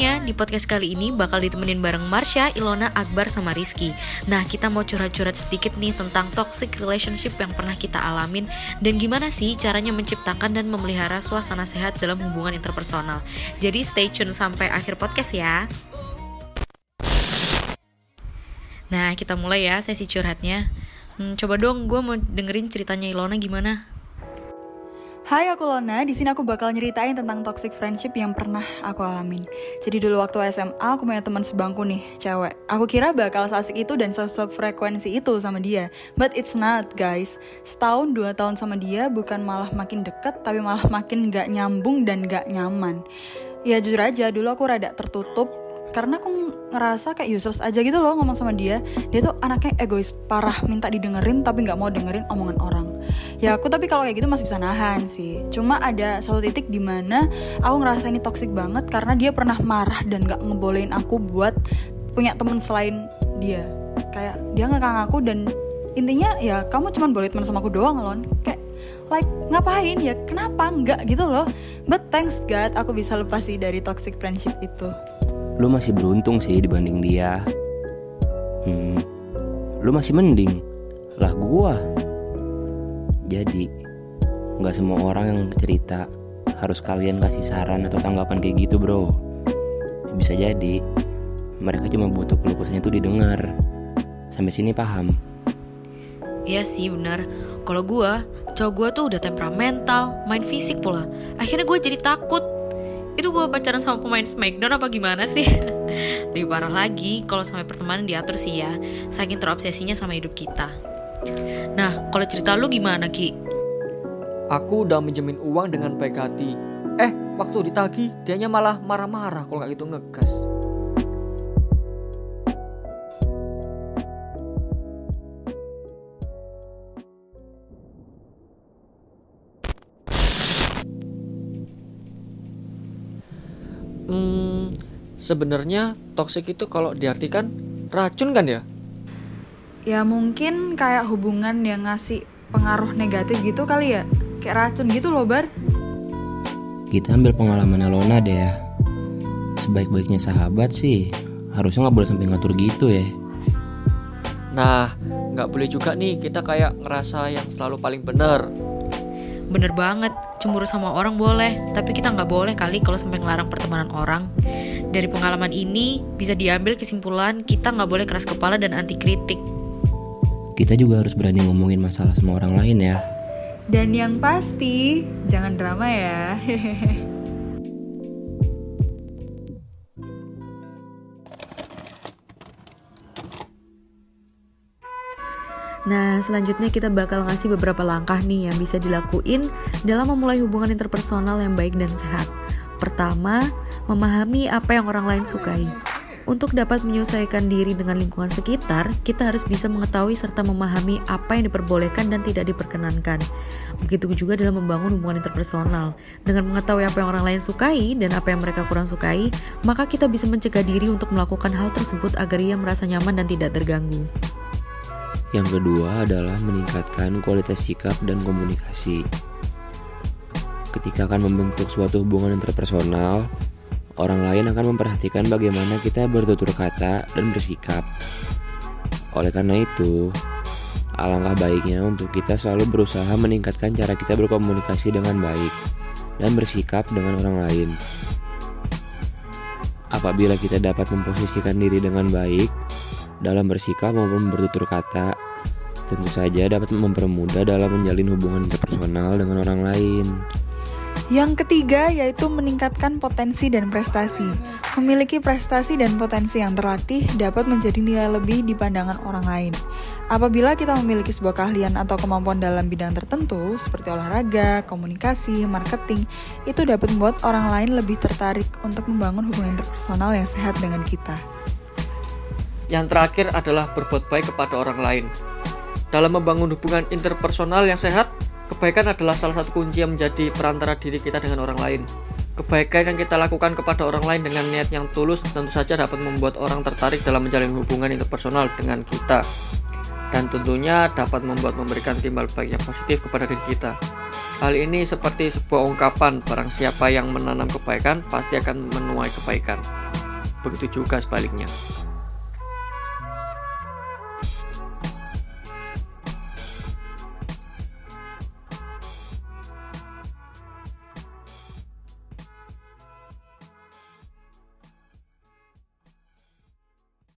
semuanya, di podcast kali ini bakal ditemenin bareng Marsha, Ilona, Akbar, sama Rizky. Nah, kita mau curhat-curhat sedikit nih tentang toxic relationship yang pernah kita alamin dan gimana sih caranya menciptakan dan memelihara suasana sehat dalam hubungan interpersonal. Jadi stay tune sampai akhir podcast ya. Nah, kita mulai ya sesi curhatnya. Hmm, coba dong, gue mau dengerin ceritanya Ilona gimana. Hai aku Lona, di sini aku bakal nyeritain tentang toxic friendship yang pernah aku alamin. Jadi dulu waktu SMA aku punya teman sebangku nih, cewek. Aku kira bakal seasik itu dan sefrekuensi itu sama dia, but it's not guys. Setahun dua tahun sama dia bukan malah makin deket, tapi malah makin gak nyambung dan gak nyaman. Ya jujur aja dulu aku rada tertutup karena aku ngerasa kayak useless aja gitu loh ngomong sama dia. Dia tuh anaknya egois parah minta didengerin tapi nggak mau dengerin omongan orang. Ya aku tapi kalau kayak gitu masih bisa nahan sih. Cuma ada satu titik di mana aku ngerasa ini toxic banget karena dia pernah marah dan nggak ngebolehin aku buat punya temen selain dia. Kayak dia ngekang aku dan intinya ya kamu cuma boleh teman sama aku doang loh kayak like ngapain ya? Kenapa? Nggak gitu loh. But thanks God aku bisa lepas sih dari toxic friendship itu lu masih beruntung sih dibanding dia. Hmm, lu masih mending lah gua. Jadi, nggak semua orang yang cerita harus kalian kasih saran atau tanggapan kayak gitu bro. Bisa jadi mereka cuma butuh keluh itu didengar. Sampai sini paham? Iya sih benar. Kalau gua, cowok gua tuh udah temperamental, main fisik pula. Akhirnya gue jadi takut itu gue pacaran sama pemain Smackdown apa gimana sih? Lebih parah lagi kalau sampai pertemanan diatur sih ya, saking terobsesinya sama hidup kita. Nah, kalau cerita lu gimana Ki? Aku udah menjamin uang dengan baik hati. Eh, waktu ditagi, dianya malah marah-marah kalau nggak itu ngegas. Hmm, sebenarnya toxic itu kalau diartikan racun kan ya? Ya mungkin kayak hubungan yang ngasih pengaruh negatif gitu kali ya. Kayak racun gitu loh, Bar. Kita ambil pengalaman Lona deh ya. Sebaik-baiknya sahabat sih, harusnya nggak boleh sampai ngatur gitu ya. Nah, nggak boleh juga nih kita kayak ngerasa yang selalu paling bener. Bener banget, cemburu sama orang boleh, tapi kita nggak boleh kali kalau sampai ngelarang pertemanan orang. Dari pengalaman ini bisa diambil kesimpulan kita nggak boleh keras kepala dan anti kritik. Kita juga harus berani ngomongin masalah sama orang lain ya. Dan yang pasti, jangan drama ya. Hehehe. Nah, selanjutnya kita bakal ngasih beberapa langkah nih yang bisa dilakuin dalam memulai hubungan interpersonal yang baik dan sehat. Pertama, memahami apa yang orang lain sukai. Untuk dapat menyesuaikan diri dengan lingkungan sekitar, kita harus bisa mengetahui serta memahami apa yang diperbolehkan dan tidak diperkenankan. Begitu juga dalam membangun hubungan interpersonal. Dengan mengetahui apa yang orang lain sukai dan apa yang mereka kurang sukai, maka kita bisa mencegah diri untuk melakukan hal tersebut agar ia merasa nyaman dan tidak terganggu. Yang kedua adalah meningkatkan kualitas sikap dan komunikasi. Ketika akan membentuk suatu hubungan interpersonal, orang lain akan memperhatikan bagaimana kita bertutur kata dan bersikap. Oleh karena itu, alangkah baiknya untuk kita selalu berusaha meningkatkan cara kita berkomunikasi dengan baik dan bersikap dengan orang lain. Apabila kita dapat memposisikan diri dengan baik, dalam bersikap maupun bertutur kata, tentu saja dapat mempermudah dalam menjalin hubungan interpersonal dengan orang lain. Yang ketiga yaitu meningkatkan potensi dan prestasi. Memiliki prestasi dan potensi yang terlatih dapat menjadi nilai lebih di pandangan orang lain. Apabila kita memiliki sebuah keahlian atau kemampuan dalam bidang tertentu, seperti olahraga, komunikasi, marketing, itu dapat membuat orang lain lebih tertarik untuk membangun hubungan interpersonal yang sehat dengan kita. Yang terakhir adalah berbuat baik kepada orang lain. Dalam membangun hubungan interpersonal yang sehat, kebaikan adalah salah satu kunci yang menjadi perantara diri kita dengan orang lain. Kebaikan yang kita lakukan kepada orang lain dengan niat yang tulus tentu saja dapat membuat orang tertarik dalam menjalin hubungan interpersonal dengan kita. Dan tentunya dapat membuat memberikan timbal balik yang positif kepada diri kita. Hal ini seperti sebuah ungkapan, barang siapa yang menanam kebaikan pasti akan menuai kebaikan. begitu juga sebaliknya.